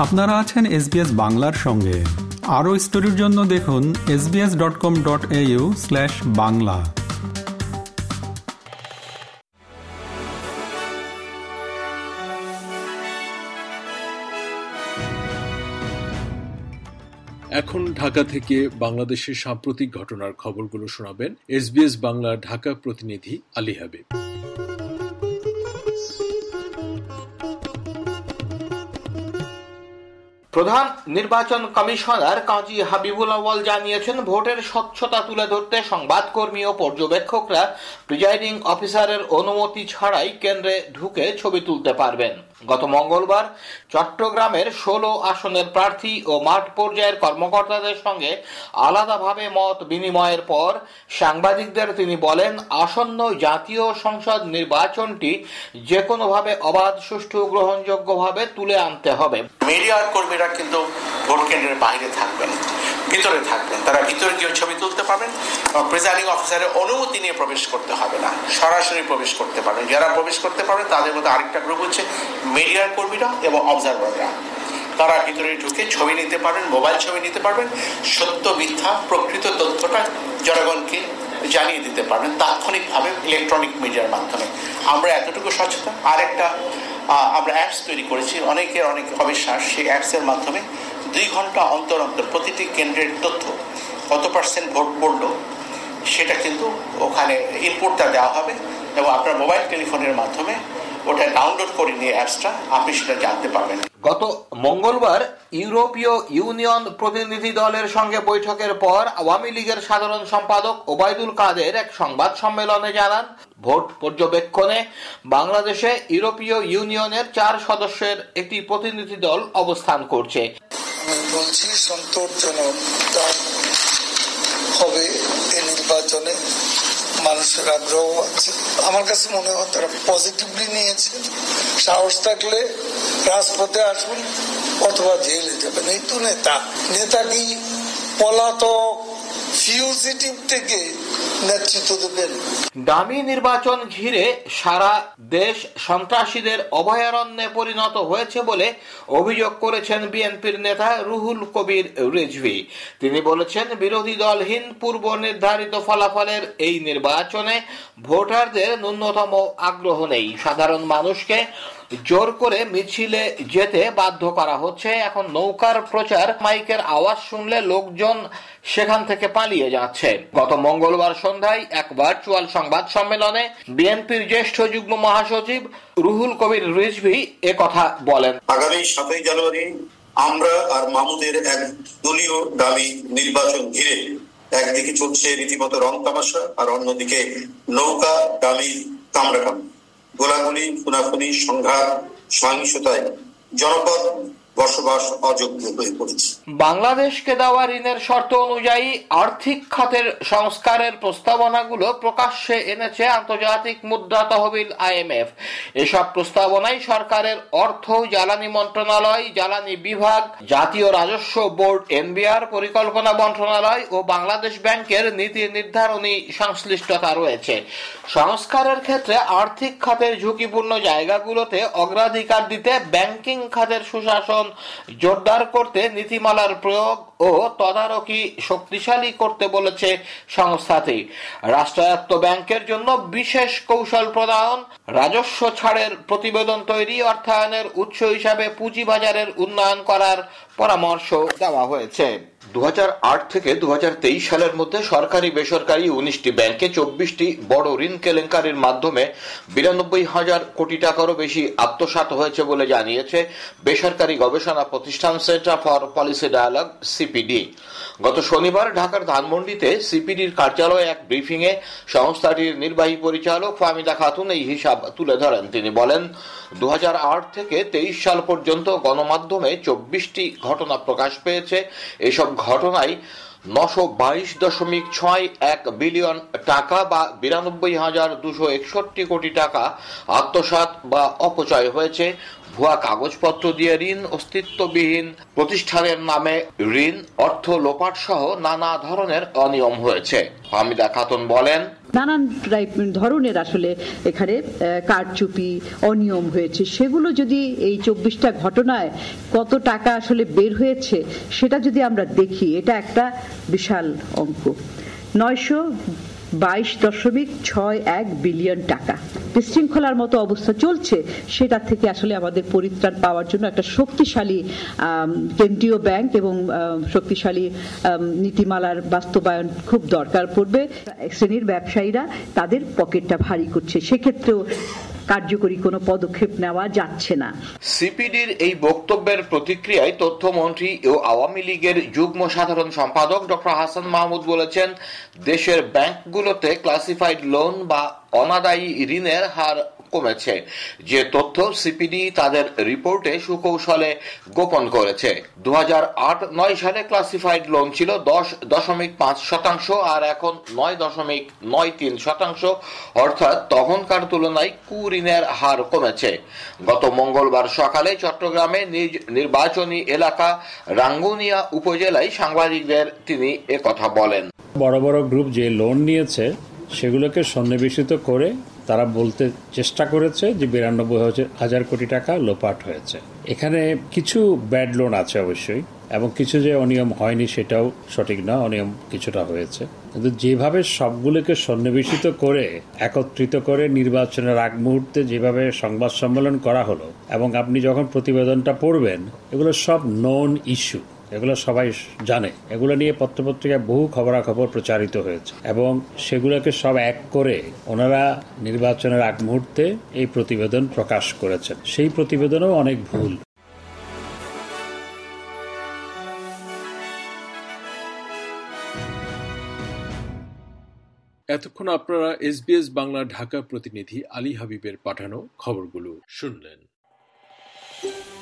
আপনারা আছেন এসবিএস বাংলার সঙ্গে। আরও স্টোরির জন্য দেখুন SBS dot com dot au slash Bangla. এখন ঢাকা থেকে বাংলাদেশের সাম্প্রতিক ঘটনার খবরগুলো শোনাবেন এসবিএস বাংলার ঢাকা প্রতিনিধি আলী হাবিব। প্রধান নির্বাচন কমিশনার কাজী হাবিবুল আওয়াল জানিয়েছেন, ভোটের স্বচ্ছতা তুলে ধরতে সংবাদকর্মী ও পর্যবেক্ষকরা প্রিজাইডিং অফিসারের অনুমতি ছাড়াই কেন্দ্রে ঢুকে ছবি তুলতে পারবেন। গত মঙ্গলবার চট্টগ্রামের ষোলো আসনের প্রার্থী ও মাঠ পর্যায়ের কর্মকর্তাদের সঙ্গে আলাদাভাবে মত বিনিময়ের পর সাংবাদিকদের তিনি বলেন, আসন্ন জাতীয় সংসদ নির্বাচনটি যে কোনোভাবে অবাধ, সুষ্ঠু, গ্রহণযোগ্যভাবে তুলে আনতে হবে। মিডিয়ার কর্মীরা কিন্তু ভোট কেন্দ্রের বাইরে থাকবেন। ভিতরে থাকবেন। তারা ভিতরে গিয়ে ছবি তুলতে পারবেন এবং প্রিজাইডিং অফিসারের অনুমতি নিয়ে প্রবেশ করতে হবে না। সরাসরি প্রবেশ করতে পারবেন। যারা প্রবেশ করতে পারবেন তাদের মধ্যে আরেকটা গ্রুপ হচ্ছে মিডিয়ার কর্মীরা এবং অবজারভাররা তারা ভিতরে ঢুকে ছবি নিতে পারবেন মোবাইল ছবি নিতে পারবেন, সত্য, মিথ্যা, প্রকৃত তথ্যটা জনগণকে জানিয়ে দিতে পারবেন তাৎক্ষণিকভাবে ইলেকট্রনিক মিডিয়ার মাধ্যমে। আমরা এতটুকু সচেতন। আরেকটা আমরা অ্যাপস তৈরি করেছি। অনেকের অনেক অবিশ্বাস সেই অ্যাপসের মাধ্যমে দুই ঘণ্টা অন্তর অন্তর প্রতিটি কেন্দ্রের তথ্য কত পার্সেন্ট ভোট পড়ল, সেটা কিন্তু ওখানে ইনপুটটা দেওয়া হবে এবং আপনার মোবাইল টেলিফোনের মাধ্যমে ওটা ডাউনলোড করে নিয়ে অ্যাপসটা আপনি সেটা জানতে পারবেন। গত মঙ্গলবার ইউরোপীয় ইউনিয়ন প্রতিনিধি দলের সঙ্গে বৈঠকের পর আওয়ামী লীগের সাধারণ সম্পাদক ওবায়দুল কাদের এক সংবাদ সম্মেলনে জানান, ভোট পর্যবেক্ষণে বাংলাদেশে ইউরোপীয় ইউনিয়নের চার সদস্যের একটি প্রতিনিধি দল অবস্থান করছে। বলছি সন্তোষজনক তার হবে এই নির্বাচনে মানুষের আগ্রহ আছে। আমার কাছে মনে হয় তারা পজিটিভলি নিয়েছে। সাহস থাকলে রাজপথে আসুন অথবা জেলে যাবেন। এই তো নেতা। নেতা কি পলাতক ফিউজিটিভ থেকে নেতৃত্ব দেবেন। দামি নির্বাচন ঘিরে সারা দেশ সন্ত্রাসীদের অভয়ারণ্যে পরিণত হয়েছে বলে অভিযোগ করেছেন বিএনপির নেতা রুহুল কবির তিনি বলেছেন, বিরোধী দলহীন পূর্ব নির্ধারিত ফলাফলের এই নির্বাচনে ভোটারদের ন্যূনতম আগ্রহ নেই। সাধারণ মানুষকে জোর করে মিছিলে যেতে বাধ্য করা হচ্ছে। এখন নৌকার প্রচার, মাইকের আওয়াজ শুনলে লোকজন সেখান থেকে পালিয়ে যাচ্ছে। গত মঙ্গলবার সন্ধ্যায় এক ভার্চুয়াল সংবাদ সম্মেলনে বিএনপির জ্যেষ্ঠ যুগ্ম মহাসচিব রুহুল কবির রিজভি এ কথা বলেন। আগামী সাতই জানুয়ারি আমরা আর মামুদের এক দলীয় দাবি নির্বাচন ঘিরে একদিকে চলছে রীতিমতো রং তামাশা আর অন্যদিকে নৌকা দামি কামড়াকামড়ি গোলাগুলি, খুনাখুনি, সংঘাত, সহিংসতায় জনপদ বসবাস অযোগ্য হয়ে পড়েছে। বাংলাদেশকে দেওয়া ঋণের শর্ত অনুযায়ী আর্থিক খাতের সংস্কারের প্রস্তাবনাগুলো প্রকাশ্যে এনেছে আন্তর্জাতিক মুদ্রা তহবিল আইএমএফ। এসব প্রস্তাবনায় সরকারের অর্থ, জ্বালানি মন্ত্রণালয়, জ্বালানি বিভাগ, জাতীয় রাজস্ব বোর্ড, এনবিআর, পরিকল্পনা মন্ত্রণালয় ও বাংলাদেশ ব্যাংকের নীতি নির্ধারণী সংশ্লিষ্টতা রয়েছে। সংস্কারের ক্ষেত্রে আর্থিক খাতের ঝুঁকিপূর্ণ জায়গাগুলোতে অগ্রাধিকার দিতে ব্যাংকিং খাতের সুশাসন জোরদার করতে নীতিমালার প্রয়োগ ও তদারকি শক্তিশালী করতে বলেছে সংস্থাটি। রাষ্ট্রায়ত্ত ব্যাংকের জন্য বিশেষ কৌশল প্রদান, রাজস্ব ছাড়ের প্রতিবেদন তৈরি অর্থায়নের উৎস হিসাবে পুঁজিবাজারের উন্নয়ন করার পরামর্শ দেওয়া হয়েছে। দু থেকে দু সালের মধ্যে সরকারি বেসরকারি উনিশটি ব্যাংকে চব্বিশটি বড় ঋণ কেলেঙ্কারির মাধ্যমে বিরানব্বই হাজার কোটি টাকারও বেশি আত্মসাত হয়েছে বলে জানিয়েছে বেসরকারি গবেষণা প্রতিষ্ঠান centre for policy dialogue CPD. গত শনিবার ঢাকার ধানমন্ডিতে সিপিডির কার্যালয়ে এক ব্রিফিং এ সংস্থাটির নির্বাহী পরিচালক ফামিদা খাতুন এই হিসাব তুলে ধরেন। তিনি বলেন দু হাজার আট থেকে তেইশ সাল পর্যন্ত গণমাধ্যমে চব্বিশটি ঘটনা প্রকাশ পেয়েছে। এসব ঘটনায় নশো বাইশ দশমিক ছয় এক বিলিয়ন টাকা বা বিরানব্বই হাজার দুশো একষট্টি কোটি টাকা আত্মসাত বা অপচয় হয়েছে। ভুয়া কাগজপত্র দিয়ে ঋণ অস্তিত্ববিহীন প্রতিষ্ঠানের নামে ঋণ, অর্থ লোপাট সহ নানা ধরনের অনিয়ম হয়েছে। হামিদা খাতুন বলেন, নানান ধরনের আসলে এখানে কারচুপি, অনিয়ম হয়েছে। সেগুলো যদি এই চব্বিশটা ঘটনায় কত টাকা আসলে বের হয়েছে, সেটা যদি আমরা দেখি, এটা একটা বিশাল অঙ্ক। নয়শো বাইশ দশমিক ছয় এক বিলিয়ন টাকা। বিশৃঙ্খলার মতো অবস্থা চলছে, সেটা থেকে আসলে আমাদের পরিত্রাণ পাওয়ার জন্য একটা শক্তিশালী কেন্দ্রীয় ব্যাংক এবং শক্তিশালী নীতিমালার বাস্তবায়ন খুব দরকার পড়বে। শ্রেণির ব্যবসায়ীরা তাদের পকেটটা ভারী করছে। সেক্ষেত্রেও কার্যকরী কোনো পদক্ষেপ নেওয়া যাচ্ছে না। সিপিডির এই বক্তব্যের প্রতিক্রিয়ায় তথ্যমন্ত্রী ও আওয়ামী লীগের যুগ্ম সাধারণ সম্পাদক ডক্টর হাসান মাহমুদ বলেছেন, দেশের ব্যাংকগুলোতে ক্লাসিফাইড লোন বা অনাদায়ী ঋণের হার কমেছে। যে তথ্য সিপিডি তাদের রিপোর্টে সুকৌশলে গোপন করেছে। দু নয় সালে ক্লাসিফাইড লোন ছিল দশ দশমিক পাঁচ শতাংশ আর এখন নয় দশমিক নয় তিন শতাংশ। অর্থাৎ তখনকার তুলনায় কুঋণের হার কমেছে। গত মঙ্গলবার সকালে চট্টগ্রামে নিজ নির্বাচনী এলাকা রাঙ্গুনিয়া উপজেলায় সাংবাদিকদের তিনি কথা বলেন। বড় বড় গ্রুপ যে লোন নিয়েছে, সেগুলোকে সন্নিবেশিত করে তারা বলতে চেষ্টা করেছে যে বিরানব্বই হাজার কোটি টাকা লোপাট হয়েছে। এখানে কিছু ব্যাড লোন আছে অবশ্যই, এবং কিছু যে অনিয়ম হয়নি সেটাও সঠিক না, অনিয়ম কিছুটা হয়েছে। কিন্তু যেভাবে সবগুলোকে সন্নিবেশিত করে, একত্রিত করে নির্বাচনের আগ মুহূর্তে যেভাবে সংবাদ সম্মেলন করা হলো, এবং আপনি যখন প্রতিবেদনটা পড়বেন, এগুলো সব নন ইস্যু এগুলো সবাই জানে। এগুলো নিয়ে পত্রপত্রিকায় বহু খবরাখবর প্রচারিত হয়েছে এবং সেগুলোকে সব এক করে ওনারা নির্বাচনের আগ মুহূর্তে এই প্রতিবেদন প্রকাশ করেছেন। সেই প্রতিবেদনও অনেক ভুল। এতক্ষণ আপনারা এসবিএস বাংলা ঢাকা প্রতিনিধি আলী হাবিবের পাঠানো খবরগুলো শুনলেন।